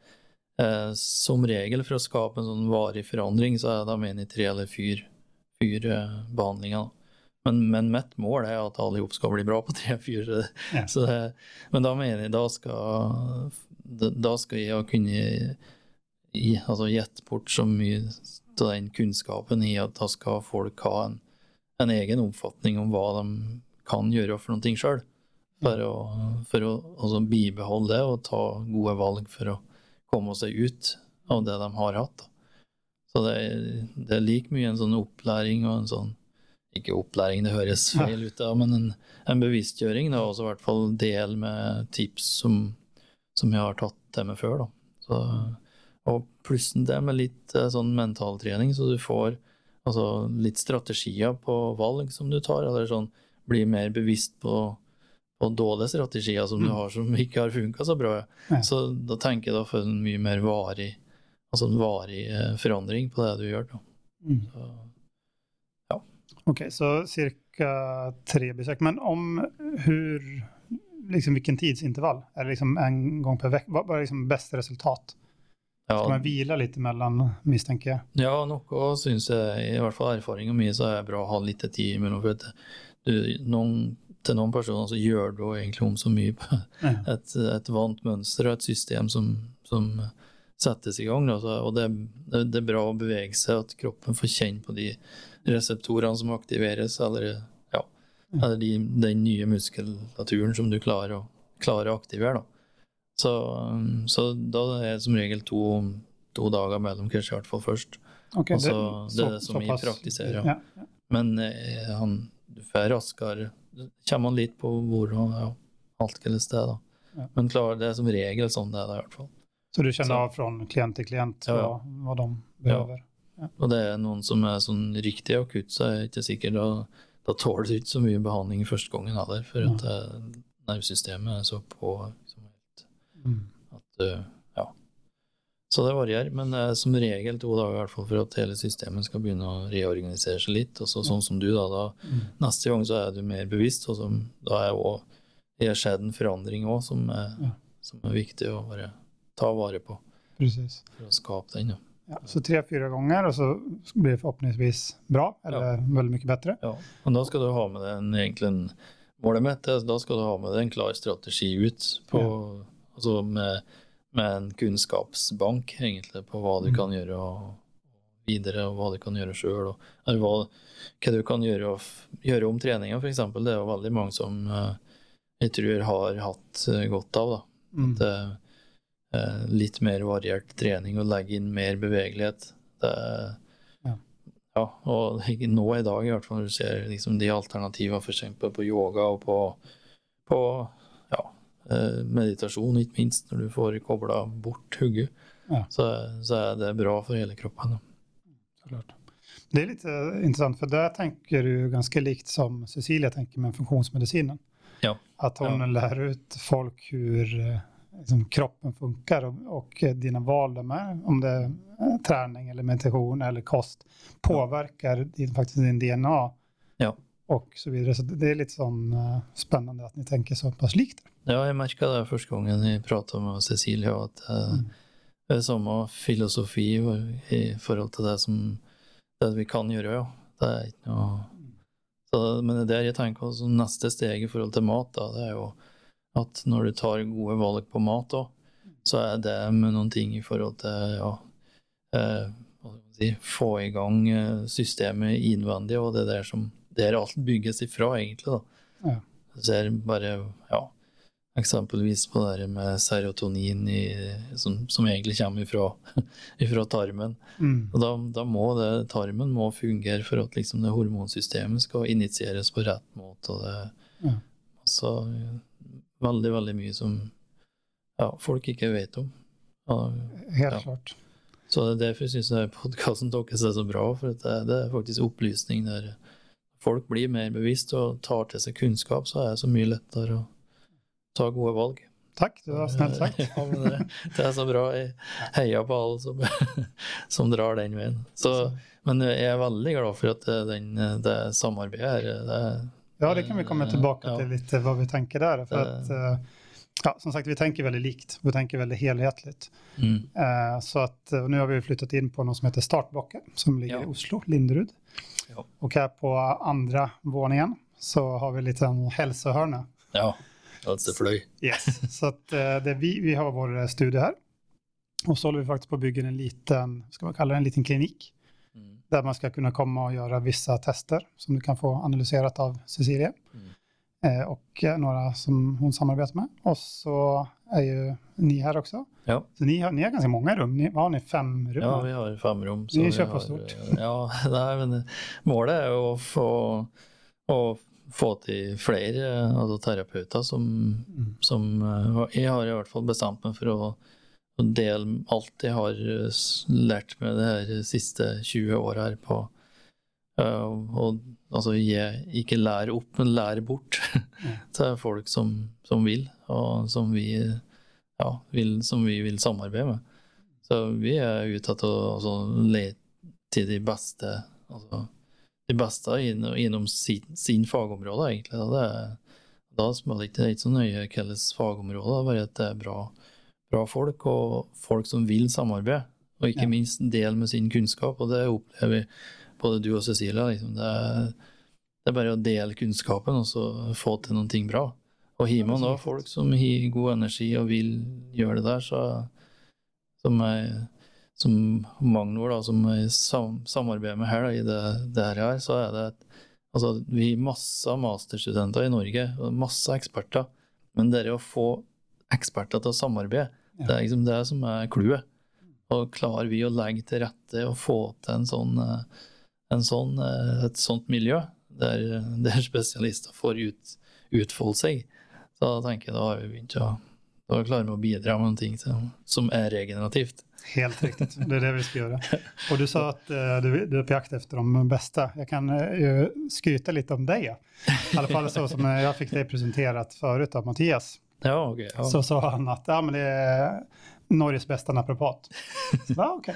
Speaker 4: eh, som regel for å skape en sånn varig forandring, så er de inne i tre eller fyra, fire behandlingar. Men, men mitt mål er at alle sammen skal bli bra på tre-fire.
Speaker 1: Ja.
Speaker 4: Så det- Men da mener jeg da skal, da skal jeg kunne gi, altså gjette bort så mye av den kunnskapen i at da skal folk ha en, en egen oppfatning om hva de kan gjøre for noe sjøl. For å, for å altså, bibeholde det og ta gode valg for å komme seg ut av det de har hatt. Da. Så det, er- det er like mye en sånn opplæring og en sånn Ikke opplæring, det høres feil ut, da, men en, en bevisstgjøring. Det er også i hvert fall del med tips som, som jeg har tatt det med før. Da. Så, og plussen det med litt eh, sånn mentaltrening, så du får altså, litt strategier på valg som du tar, eller sånn bli mer bevisst på, på dårlige strategier som du
Speaker 1: Mm.
Speaker 4: har som ikke har funka så bra.
Speaker 1: Ja.
Speaker 4: Så da tenker jeg da for en mye mer varig altså en varig eh, forandring på det du gjør. Da.
Speaker 1: Mm.
Speaker 4: Så,
Speaker 1: Okej, så cirka tre besök. Men om hur, liksom vilken tidsintervall? Är det liksom en gång per vecka? Vad er är liksom bästa resultat?
Speaker 4: Ja.
Speaker 1: Skal man hvile litt imellom, mistenker jeg?
Speaker 4: ja, noe syns jeg, i hvert fall erfaringa mi, så er det bra å ha litt tid imellom. For noen, til noen personer så gjør du egentlig om så mye på
Speaker 1: Ja.
Speaker 4: et, et vant mønster og et system som, som settes i gang. Da. Så, og det, det, det er bra å bevege seg, at kroppen får kjenne på de reseptorene som aktiveres, eller, ja, eller de, den nye muskulaturen som du klarer å, klarer å aktivere. Da. Så, så da er det som regel to, to dager mellom kurs, i hvert fall først.
Speaker 1: Okay,
Speaker 4: Och det, det er det som vi praktiserer.
Speaker 1: Ja. ja.
Speaker 4: Men eh, han, du får raskere Det kommer han litt på hvor og ja, alt eller sted. Da.
Speaker 1: Ja.
Speaker 4: Men klar, det er som regel sånn det er, i hvert fall.
Speaker 1: Så du kjenner
Speaker 4: Så-
Speaker 1: av fra klient til klient
Speaker 4: Ja, hva
Speaker 1: de behøver? de behöver?
Speaker 4: Og det er noen som er sånn riktig akutt, så er jeg ikke sikker. Da, da tåler du ikke så mye behandling første gangen heller, for at eh, nervesystemet er så på liksom, at,
Speaker 1: Mm.
Speaker 4: at eh, Ja. Så det varierer, men er som regel to dager i hvert fall for at hele systemet skal begynne å reorganisere seg litt. Og så, sånn som du, da, da
Speaker 1: Mm.
Speaker 4: neste gang så er du mer bevisst, og så, da er også, det har skjedd en forandring òg som, er-
Speaker 1: Ja.
Speaker 4: som er viktig å bare ta vare på
Speaker 1: Precis.
Speaker 4: for å skape den. Ja.
Speaker 1: Ja, så tre-fire ganger, og så blir det forhåpentligvis bra eller veldig mye bedre.
Speaker 4: Ja. Og da skal du ha med deg en, egentlig en Målet mitt er da skal du ha med deg en klar strategi ut på, altså med, med en kunnskapsbank egentlig på hva du
Speaker 1: Mm.
Speaker 4: kan gjøre og, videre, og hva du kan gjøre sjøl. Hva, hva du kan gjøre, gjøre om treninga, f.eks. Det er jo veldig mange som eh, jeg tror har hatt eh, godt av. da.
Speaker 1: Mm.
Speaker 4: Eh, litt mer variert trening og legge inn mer bevegelighet. Det,
Speaker 1: Ja.
Speaker 4: ja, og nå i dag, i hvert fall når du ser liksom de alternativene f.eks. på yoga og på, på ja, eh, meditasjon, ikke minst, når du får kobla bort hodet,
Speaker 1: Ja.
Speaker 4: så, så er det bra for hele kroppen.
Speaker 1: Det er litt interessant, for der tenker du ganske likt som Cecilia tenker med funktionsmedicinen.
Speaker 4: Ja. hun
Speaker 1: lærer ut folk hur eh, liksom, kroppen funkar och, och dina val med, om det är trening träning eller meditation eller kost, påverkar din, faktiskt din DNA
Speaker 4: Ja.
Speaker 1: och så vidare. Så det er är lite sån, eh, spännande att ni tänker så pass likt.
Speaker 4: Ja, jeg merka det første gangen jeg prata med Cecilie, at uh,
Speaker 1: Mm.
Speaker 4: det er samme filosofi i forhold til det som det vi kan gjøre, ja. Det er ikke noe så, Men det er jeg tenker som neste steg i forhold til mat, da, det er jo at når du tar gode valg på mat òg, så er det med noen ting i forhold til ja, eh, få i gang eh, systemet innvendig, og det er der som der alt bygges ifra, egentlig. da.
Speaker 1: Ja.
Speaker 4: Du ser bare ja, eksempelvis på det med serotonin i, som, som egentlig kommer ifra, ifra tarmen.
Speaker 1: Mm.
Speaker 4: Og da, da må det, tarmen må fungere for at liksom det hormonsystemet skal initieres på rett måte. Og det
Speaker 1: Ja.
Speaker 4: altså, veldig, veldig mye som ja, folk ikke vet om. Ja,
Speaker 1: Helt klart.
Speaker 4: så det er derfor syns jeg podkasten deres er så bra, for det, det er faktisk opplysning der folk blir mer bevisst og tar til seg kunnskap, så er det så mye lettere å ta gode valg.
Speaker 1: Takk, det var snilt sagt.
Speaker 4: Ja, det, det er så bra. Jeg heier på alle som, som drar den veien. Så, men jeg er veldig glad for at den, det samarbeidet her det,
Speaker 1: Ja, det kan vi komme tilbake
Speaker 4: Ja.
Speaker 1: litt, hva vad vi tenker der. For
Speaker 4: Eh.
Speaker 1: att, eh, ja, som sagt, vi tenker veldig likt. Vi tenker veldig helhetlig.
Speaker 4: mm,
Speaker 1: Eh, Så att eh, nu har vi flyttet inn på noe som heter Startbakke, som ligger
Speaker 4: Ja.
Speaker 1: i Oslo, Linderud.
Speaker 4: Ja.
Speaker 1: Og her på andre våningen så har vi litt en hälsohörna.
Speaker 4: ja. Helsefløy. fløy.
Speaker 1: Yes. så at, eh, det vi, vi har vår studio her. Og så håller vi faktisk på å bygge en liten, skal man kalle det en liten klinik. Där man ska kunna komma och göra vissa tester som du kan få analyserat av Cecilia.
Speaker 4: Mm.
Speaker 1: Eh, och eh, några som hon samarbetar med. Och så är ju ni här också.
Speaker 4: Ja.
Speaker 1: Så ni har, ni har ganska många rum. Ni, har ni? Fem rum?
Speaker 4: Ja, vi har fem så
Speaker 1: Ni kjøper
Speaker 4: har-
Speaker 1: stort.
Speaker 4: Ja, nei, men målet er å få, å få til flere altså terapeuter som,
Speaker 1: Mm.
Speaker 4: som eh, Jeg har i hvert fall bestemt meg for å, å del alt jeg har eh, lært med det her siste 20 åra her på eh, og altså gi, ikke lære opp, men lære bort til folk som, som vil, og som vi, ja, vil, som vi vil samarbeide med. Så vi er ute etter å altså, lete til de beste altså, de beste innom, innom sin, sin fagområde, egentlig. Da, det da spiller det ikke, det er ikke så nøye hvilket fagområde, bare at det er bra, bra folk, og folk som vil samarbeide. Og ikke minst dele med sin kunnskap, og det opplever både du og Cecilia. Liksom. Det, er, det er bare å dele kunnskapen og så få til noen ting bra. Og har man da folk som har god energi og vil gjøre det der, så som, jeg, som Magnor, da, som jeg sam, samarbeider med her da, i det, det her, så er det et, altså, Vi har masse masterstudenter i Norge, og masse eksperter. Men det å få eksperter til å samarbeide. Det er liksom det som er clouet. Og klarer vi å legge til rette og få til en sånn, eh, en sånn, eh, et sånt miljø der, der spesialister får ut, utfolde seg, så tenker jeg da har vi begynt å da klarer vi å bidra med noe som, som er regenerativt.
Speaker 1: Helt riktig. det er det vi skal gjøre. Og du sa at uh, du, du er på jakt efter de beste. Jeg kan ju skryta lite om deg. ja. I alle fall så som jeg fikk deg presentert forut av Mattias.
Speaker 4: Ja, okay, ja.
Speaker 1: Så sa han att ja, men det är Norges bästa naprapat. Så, ja, okay.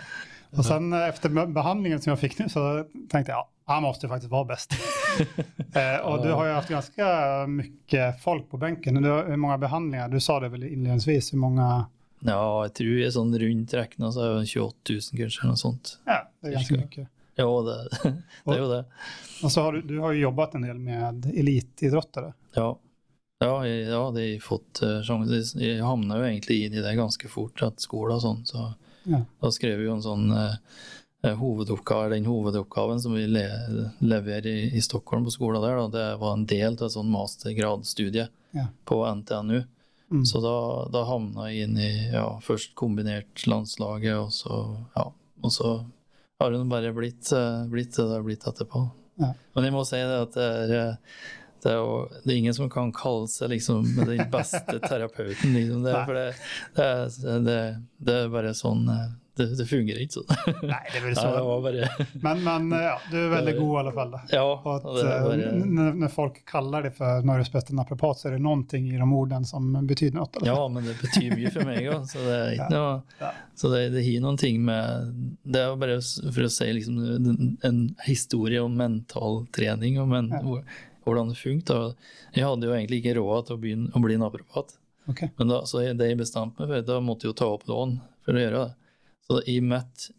Speaker 1: Och sen efter behandlingen som jag fick nu så tänkte jag, ja, han måste ju faktiskt vara bäst. eh, och du har ju haft ganska mycket folk på bänken. Du hur många behandlingar? Du sa det väl inledningsvis, hur många?
Speaker 4: ja, jeg tror jeg sånn rundt regna så er det 28 000 kanskje, eller sånt.
Speaker 1: Ja, det är ganska
Speaker 4: mye.
Speaker 1: mycket.
Speaker 4: Ja, det, det er jo det.
Speaker 1: Och så har du, du har ju jobbat en del med elitidrottare.
Speaker 4: Ja. Ja, ja de har fått sjansen. sjanse. Jeg havna jo egentlig inn i det ganske fort, at skole og sånn, så
Speaker 1: Ja.
Speaker 4: da skrev vi jo en sånn uh, hovedoppgave, den hovedoppgaven som vi le, leverer i, i Stockholm på skolen der, da, det var en del av et sånn mastergradstudie
Speaker 1: Ja.
Speaker 4: på NTNU.
Speaker 1: Mm.
Speaker 4: Så da, da havna jeg inn i ja, først kombinert landslaget, og så, ja, og så har hun bare blitt, eh, blitt det det har blitt etterpå.
Speaker 1: Ja.
Speaker 4: Men jeg må si det at det er, eh, det er, jo, det er ingen som kan kalle seg liksom den beste terapeuten. Liksom. Det, for det, det, det, det er bare sånn eh, Det, det fungerer ikke sånn.
Speaker 1: Nei, det blir sånn.
Speaker 4: Nei, bare
Speaker 1: Men, men ja, du er veldig god i alle fall.
Speaker 4: Ja. at,
Speaker 1: eh,
Speaker 4: bare,
Speaker 1: n- när, när folk kaller det for Norges bästa naprapat så er det noe i de orden som betyr noe. Eller?
Speaker 4: Ja, men det betyr mye for meg òg, så det ikke
Speaker 1: Ja. Ja.
Speaker 4: Så det, det har noen ting med Det er bare for å si liksom en, historie om mental trening og men, hvordan det funker. Jeg hadde jo egentlig ikke råd til å begynne å bli naprapat.
Speaker 1: Okay.
Speaker 4: Men da, så det jeg bestemte meg for, da måtte jeg jo ta opp lån for å gjøre det. Så i Matt,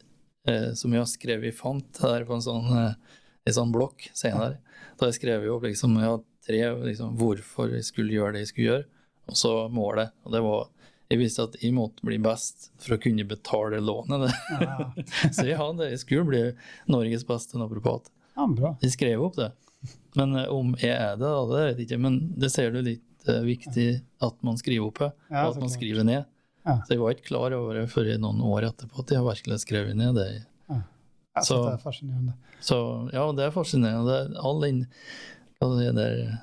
Speaker 4: eh, som jeg har skrevet i fant der på en sånn, eh, en sånn blokk senere, da jeg jeg jo liksom, jeg har tre liksom, hvorfor jeg skulle gjøre det jeg skulle gjøre, og så målet. Og det var jeg visste at jeg måtte bli best for å kunne betale lånet.
Speaker 1: Ja.
Speaker 4: Så jeg hadde, jeg skulle bli Norges beste naprapat.
Speaker 1: ja.
Speaker 4: Jeg skrev opp det. Men eh, om jeg er det, da, det vet jeg ikke. Men det ser du litt eh, viktig at man skriver opp, ja,
Speaker 1: Ja,
Speaker 4: og at man skriver ned.
Speaker 1: Ja.
Speaker 4: Så jeg var ikke klar over det før noen år etterpå at jeg virkelig skrevet ned det.
Speaker 1: Ja.
Speaker 4: Så-
Speaker 1: det er fascinerende.
Speaker 4: Så ja, det er fascinerende. All den der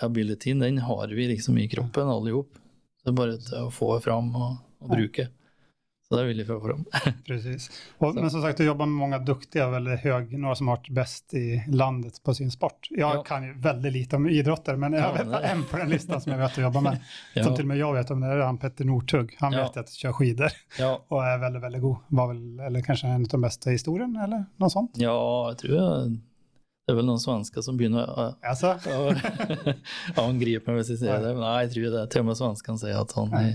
Speaker 4: abilityen, den har vi liksom i kroppen, alle ihop. Det er bare å få det fram og, og
Speaker 1: Ja.
Speaker 4: bruke. Så det vil jeg få fram.
Speaker 1: Precis. Och, men som sagt, du jobbar med många duktiga, väldigt hög, några som har varit bäst i landet på sin sport. Jag
Speaker 4: Ja.
Speaker 1: kan ju väldigt lite om idrotter, men jag
Speaker 4: Ja,
Speaker 1: vet
Speaker 4: det-
Speaker 1: en på den listan som jag vet att jobba med. Som
Speaker 4: til
Speaker 1: till och med jag vet om det är han Petter Northug. Han
Speaker 4: Ja.
Speaker 1: vet att köra skidor
Speaker 4: ja,
Speaker 1: och är väldigt, väldigt god. Var väl, eller kanske en av de bästa i historien eller något sånt.
Speaker 4: ja, jeg tror jeg, det er vel noen svensker som begynner å
Speaker 1: å,
Speaker 4: å angripe meg hvis jeg sier det. Men nei, jeg tror det. Til og med svenskene sier at han jeg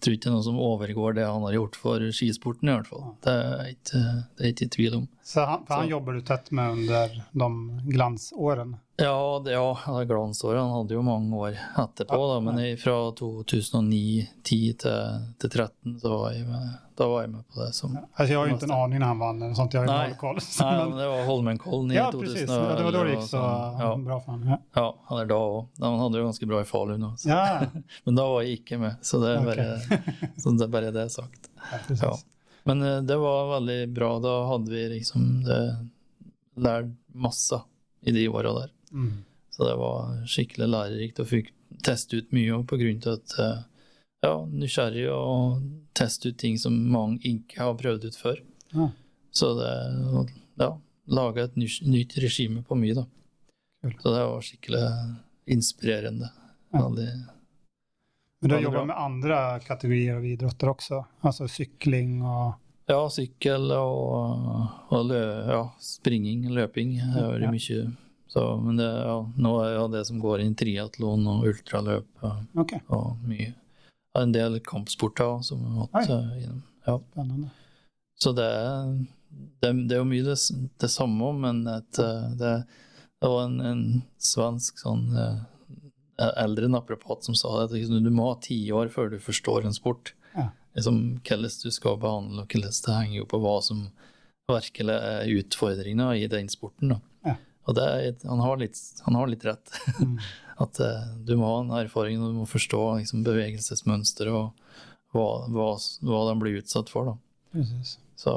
Speaker 4: tror ikke det er noe som overgår det han har gjort for skisporten, i hvert fall. Det er ikke, det er ikke tvil om.
Speaker 1: Så han, for han
Speaker 4: Så.
Speaker 1: jobber du tett med under de glansårene?
Speaker 4: Ja, det, ja, det er. Han hadde jo mange år etterpå, da, men i- fra 2009-10 til, til 13 så var jeg med, da var jeg med på det som
Speaker 1: ja, altså, jeg har jo ikke en aning når han vann eller sånt, jeg har
Speaker 4: Nej.
Speaker 1: noll koll. Så,
Speaker 4: Nei,
Speaker 1: men-
Speaker 4: det var Holmenkollen i
Speaker 1: ja,
Speaker 4: 2011.
Speaker 1: precis. Ja, det var da det gikk så
Speaker 4: sånn.
Speaker 1: bra for ham. Ja.
Speaker 4: Ja, ja, han er da òg. Han hadde jo ganske bra i Falun òg.
Speaker 1: Ja,
Speaker 4: Men da var jeg ikke med, så det er
Speaker 1: bare,
Speaker 4: bare, så det, er bare det sagt.
Speaker 1: ja.
Speaker 4: Ja. Men eh, det var veldig bra. Da hadde vi liksom det, lært masse i de åra der.
Speaker 1: Mm.
Speaker 4: Så det var skikkelig lærerikt og fikk teste ut mye på grunn til at eh, ja, nysgjerrig og teste ut ting som mange ikke har prøvd ut før.
Speaker 1: Ja.
Speaker 4: Så det ja, laga et nytt regime på mye, da.
Speaker 1: Kul.
Speaker 4: Så det var skikkelig inspirerende.
Speaker 1: Ja.
Speaker 4: Veldig
Speaker 1: Men du har
Speaker 4: det bra.
Speaker 1: med andre kategorier av idrotter også? Altså cykling og
Speaker 4: Ja, sykkel og, og lø, ja, springing, løping. Det er
Speaker 1: Ja.
Speaker 4: mye. Så, men det, ja, nå er jo det som går inn triatlon og ultraløp
Speaker 1: Okej,
Speaker 4: og mye. Ja, En del kampsporter også, som har hatt eh, innom. Ja.
Speaker 1: Spennende.
Speaker 4: Så det er, det, det er jo mye det, det samme, men et, eh, det, det var en, en svensk sånn eh, eldre naprapat som sa at liksom, du må ha ti år før du forstår en sport.
Speaker 1: Ja.
Speaker 4: Liksom, hvordan du skal behandle, og hvordan det henger jo på hva som virkelig er utfordringa i den sporten.
Speaker 1: Ja.
Speaker 4: Og det er, han, har litt, han har litt rett.
Speaker 1: Mm.
Speaker 4: At uh, du må ha en erfaring, og du må forstå liksom, bevegelsesmønster og hva, hva, hva de blir utsatt for. Så,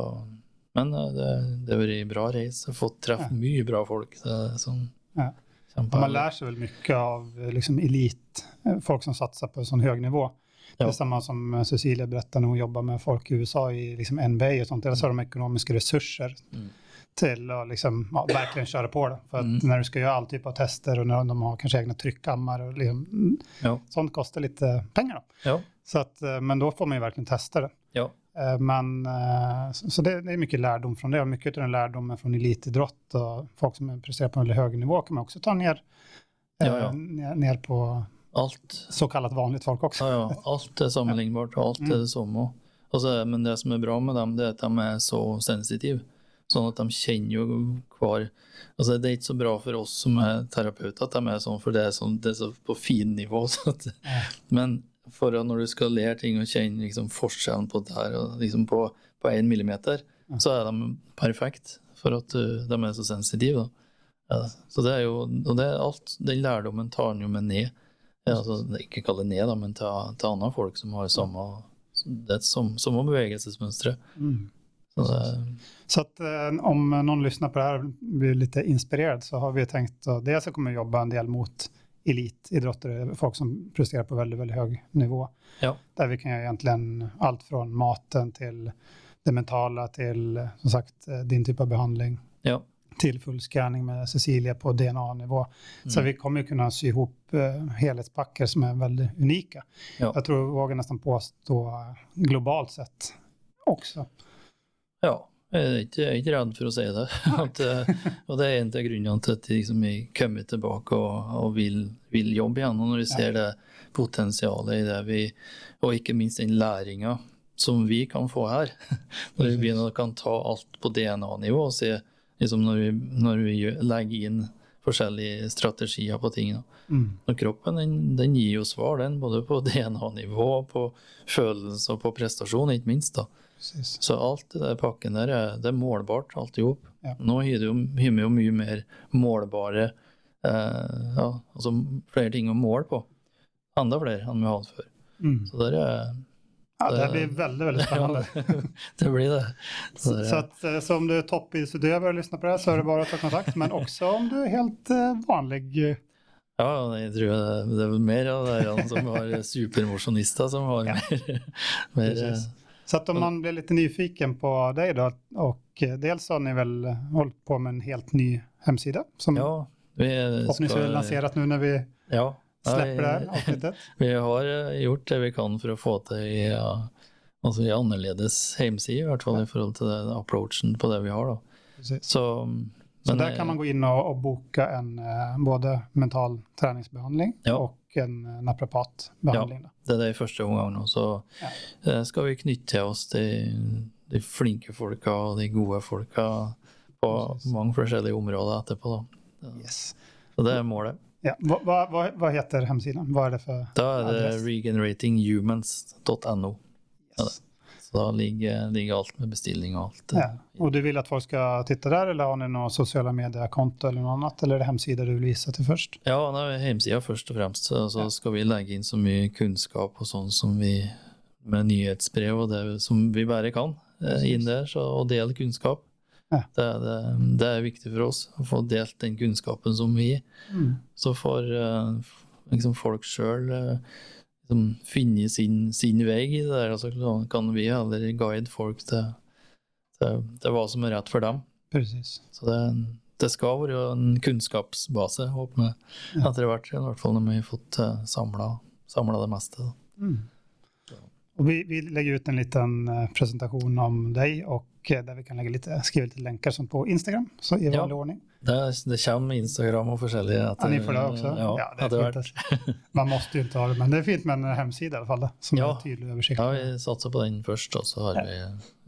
Speaker 4: men uh, det, har vært bra reise. Fått treffe
Speaker 1: Ja.
Speaker 4: mye bra folk. Det sånn,
Speaker 1: Ja.
Speaker 4: Kjempe-
Speaker 1: Man lär sig väl mycket av eh, liksom, elit, eh, folk som satsar på en sån hög nivå. Det är
Speaker 4: Ja.
Speaker 1: samma som eh, Cecilia berättade när hon jobbar med folk i USA i liksom NBA och sånt. Så har de ekonomiska resurser
Speaker 4: Mm.
Speaker 1: till att liksom, ja, verkligen köra på det. För att
Speaker 4: Mm.
Speaker 1: när du ska göra all typ av tester och när de har kanske egna tryckkammar och liksom,
Speaker 4: Ja.
Speaker 1: sånt kostar lite pengar. Då.
Speaker 4: Ja.
Speaker 1: Så att, men då får man ju verkligen testa det.
Speaker 4: Ja.
Speaker 1: Eh, Men, eh, så det, det är mycket lärdom från det och mycket av den lärdomen från elitidrott och folk som presterar på en väldigt hög nivå kan man också ta ner, eh,
Speaker 4: Ja, ja.
Speaker 1: ner, ner på
Speaker 4: Alt,
Speaker 1: så kallat vanligt folk också.
Speaker 4: ja, ja, alt er sammenlignbart, og alt
Speaker 1: Mm.
Speaker 4: er det samme. Og men det som er bra med dem, det er at de er så sensitive. Sånn at de kjenner jo hver Altså, det er ikke så bra for oss som er terapeuter at de er sånn, for det er, sånn, det er så på fin nivå. Så at, Men for når du skal lære ting og kjenne liksom, forskjellen på det her, og liksom på, på en millimeter,
Speaker 1: Ja.
Speaker 4: så er de perfekt for at uh, de er så sensitive. Ja, så det er jo, og det er alt, den lærdommen tar en jo med ned. Ja, altså, ikke kall det ned, da, men til, til andre folk som har samme det som, samme bevegelsesmønstre.
Speaker 1: Mm.
Speaker 4: Så
Speaker 1: Så att eh, om noen lyssnar på det här och blir lite inspirerad så har vi tänkt att dels så kommer vi jobba en del mot elitidrottare, folk som presterar på väldigt, väldigt hög nivå.
Speaker 4: Ja.
Speaker 1: Där vi kan göra egentligen allt från maten till det mentala till som sagt din typ av behandling
Speaker 4: ja.
Speaker 1: till full scanning med Cecilia på DNA-nivå. Så
Speaker 4: Mm.
Speaker 1: vi kommer jo kunna sy ihop eh, helhetspacker som är väldigt unika.
Speaker 4: Ja.
Speaker 1: Jag tror jag vågar nästan påstå globalt sett också.
Speaker 4: Ja, jeg er ikke, ikke redd for å si det. At, eh, og det er en av grunnene til at jeg liksom kommer tilbake og, og vil, vil jobbe igjen. Og når vi ser det potensialet i det vi Og ikke minst den læringa som vi kan få her. Når vi begynner å kan ta alt på DNA-nivå og se liksom når, vi, når vi legger inn forskjellige strategier på ting.
Speaker 1: Mm.
Speaker 4: Og kroppen den, den gir jo svar, den, både på DNA-nivå, på følelse og på prestasjon, ikke minst. da.
Speaker 1: Precis.
Speaker 4: Så alt i den pakken der er, det er målbart, alt i hop.
Speaker 1: Ja.
Speaker 4: Nå har det har vi jo mye mer målbare eh, ja, altså flere ting å måle på. Enda flere enn vi hadde før.
Speaker 1: Mm.
Speaker 4: Så der er
Speaker 1: Ja, det
Speaker 4: det-
Speaker 1: blir veldig, veldig spennende.
Speaker 4: det blir det. Så der
Speaker 1: så att, eh, så om du är toppidrottsutövare og lyssnar på det här så er det bare å ta kontakt. Men også om du er helt eh, vanlig.
Speaker 4: Ja, jeg tror det, det er mer av det her som har supermosjonister som har
Speaker 1: Ja.
Speaker 4: mer, mer eh.
Speaker 1: Så att om man blir lite nyfiken på dig då och eh, dels har ni väl hållit på med en helt ny hemsida som
Speaker 4: Ja, vi
Speaker 1: förhoppningsvis är
Speaker 4: skal
Speaker 1: lanserat nu när vi
Speaker 4: Ja.
Speaker 1: släpper det här avsnittet.
Speaker 4: Vi har eh, gjort det vi kan for å få til i, ja, altså i annerledes hjemside, i hvert fall i forhold til den approachen på det vi har. da.
Speaker 1: Precis.
Speaker 4: Så,
Speaker 1: Så
Speaker 4: men,
Speaker 1: där kan man gå in och, och boka en eh, både mental träningsbehandling
Speaker 4: Ja.
Speaker 1: och en eh, naprapatbehandling. Ja,
Speaker 4: det er det i første omgang nå. Så ja. skal vi knytte til oss de, de flinke folka og de gode folka på mange forskjellige områder etterpå. da.
Speaker 1: Yes.
Speaker 4: Så det er målet.
Speaker 1: Ja. Hva, hva, vad, vad heter hemsidan? Hva er det för
Speaker 4: Da er det regeneratinghumans.no.
Speaker 1: Yes.
Speaker 4: Så da ligger, ligger alt med bestilling og alt.
Speaker 1: Ja. Og du vil at folk skal titte der, eller har ni sosiale medier-konto eller noe annet? Eller er det hemsida du vil vise til først?
Speaker 4: Ja, det er hjemsida først og fremst. Så, så
Speaker 1: Ja.
Speaker 4: skal vi legge inn så mye kunnskap og sånn som vi med nyhetsbrev og det som vi bare kan eh, inn der, så, og dele kunnskap.
Speaker 1: Ja.
Speaker 4: Det, det, det er viktig for oss å få delt den kunnskapen som vi Så får eh, liksom folk sjøl liksom finner sin, sin vei i det der, Altså, så kan vi heller guide folk til, til, til hva som er rett for dem.
Speaker 1: Precis.
Speaker 4: Så det, det skal være en kunnskapsbase, håper vi,
Speaker 1: Ja.
Speaker 4: etter hvert. I hvert fall når vi har fått uh, samla det meste.
Speaker 1: Mm. Vi, vi legger ut en liten presentasjon om deg, og der vi kan litt skriva lite länkar som på Instagram så i
Speaker 4: Ja.
Speaker 1: vanlig ordning.
Speaker 4: Det, det kommer Instagram og forskjellige
Speaker 1: Ja,
Speaker 4: etter,
Speaker 1: ni får det også?
Speaker 4: Ja,
Speaker 1: det
Speaker 4: er
Speaker 1: fint
Speaker 4: hvert.
Speaker 1: Man måste inte ha det, men det er fint med en hemside i alle fall. Som
Speaker 4: Ja.
Speaker 1: er tydelig oversikt.
Speaker 4: Ja, vi satser på den først, og så har vi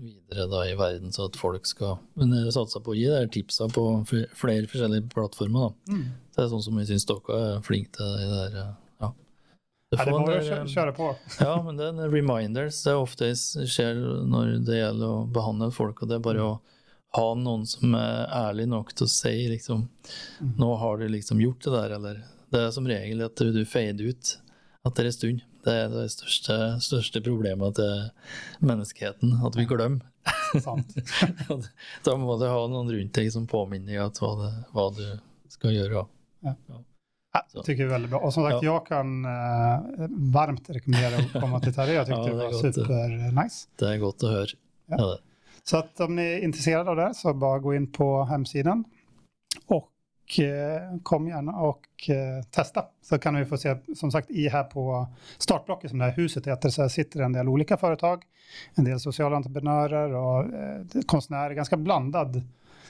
Speaker 4: videre da i verden, så at folk skal Men vi satser på å gi der tipsa på flere forskjellige plattformer. da.
Speaker 1: Mm.
Speaker 4: Det er sånn som vi syns dere er flinke til det der. eh, Ja. Du
Speaker 1: Ja, det må
Speaker 4: får
Speaker 1: kjøre på.
Speaker 4: Ja, men det er reminders. Det er ofte skjer når det gjelder å behandle folk, og det er bare å ha noen som er ærlig nok til å si liksom
Speaker 1: Mm.
Speaker 4: Nå har du liksom gjort det der, eller Det er som regel at du, fader ut etter en stund. Det er det største, største problemet til menneskeheten, at vi glemmer.
Speaker 1: Sant.
Speaker 4: da må du ha noen rundt deg som påminner deg hva, det, hva du skal gjøre.
Speaker 1: Ja, det tycker jeg är väldigt bra. Och som sagt, jag kan uh, varmt rekommendere å komme til Terje. Jeg tyckte
Speaker 4: Ja,
Speaker 1: det
Speaker 4: det
Speaker 1: var
Speaker 4: supernice.
Speaker 1: super nice.
Speaker 4: Det er godt å høre.
Speaker 1: Ja.
Speaker 4: Ja, det.
Speaker 1: Så att om ni är intresserade av det så bara gå in på hemsidan och eh, kom gärna och eh, testa. Så kan vi få se, som sagt, i här på startblocket som det här huset heter, så här sitter en del olika företag, en del sociala entreprenörer och eh, konstnärer, ganska blandad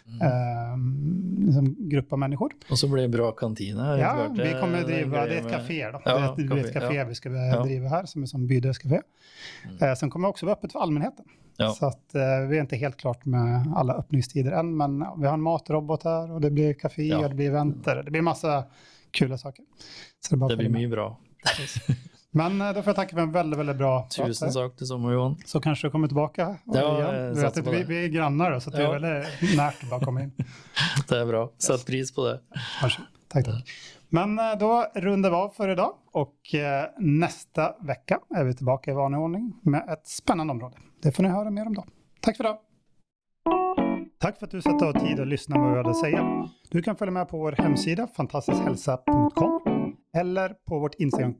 Speaker 4: Mm.
Speaker 1: eh, liksom grupp av människor.
Speaker 4: Og så blir det bra kantine. her,
Speaker 1: Ja, vi kommer
Speaker 4: Det er
Speaker 1: driva, det är ett kafé då.
Speaker 4: Ja,
Speaker 1: det, är ett, kafé, ett
Speaker 4: ja.
Speaker 1: vi ska driva här som är som bydelscafé.
Speaker 4: Mm.
Speaker 1: Eh, sen kommer vi också vara öppet för allmänheten.
Speaker 4: Ja.
Speaker 1: Så att eh, vi är inte helt klart med alla öppningstider än, men vi har en matrobot här och det blir kafé
Speaker 4: Ja.
Speaker 1: och det blir eventer. Det blir massa kul saker. Så det, bara
Speaker 4: Det blir mye bra.
Speaker 1: Men eh, då får jag tacka för en väldigt, väldigt bra prat
Speaker 4: Tusen
Speaker 1: här.
Speaker 4: til detsamme, Johan.
Speaker 1: Så kanske du kommer tillbaka. och
Speaker 4: Ja,
Speaker 1: Du vet,
Speaker 4: på
Speaker 1: vi, vi är grannar då, så det
Speaker 4: Ja.
Speaker 1: är väldigt närt att bara komma in.
Speaker 4: Det er bra. Sett pris på det.
Speaker 1: Varsågod. Tack, tack. Men da då rundar vi av för idag och eh, nästa vecka är vi tillbaka i vanlig ordning med ett spännande område. Det får ni höra mer om då. Tack för det. Tack för att du satte av tid att lyssna på vad vi hade att säga. Du kan följa med på vår hemsida fantastiskhälsa.com eller på vårt Instagram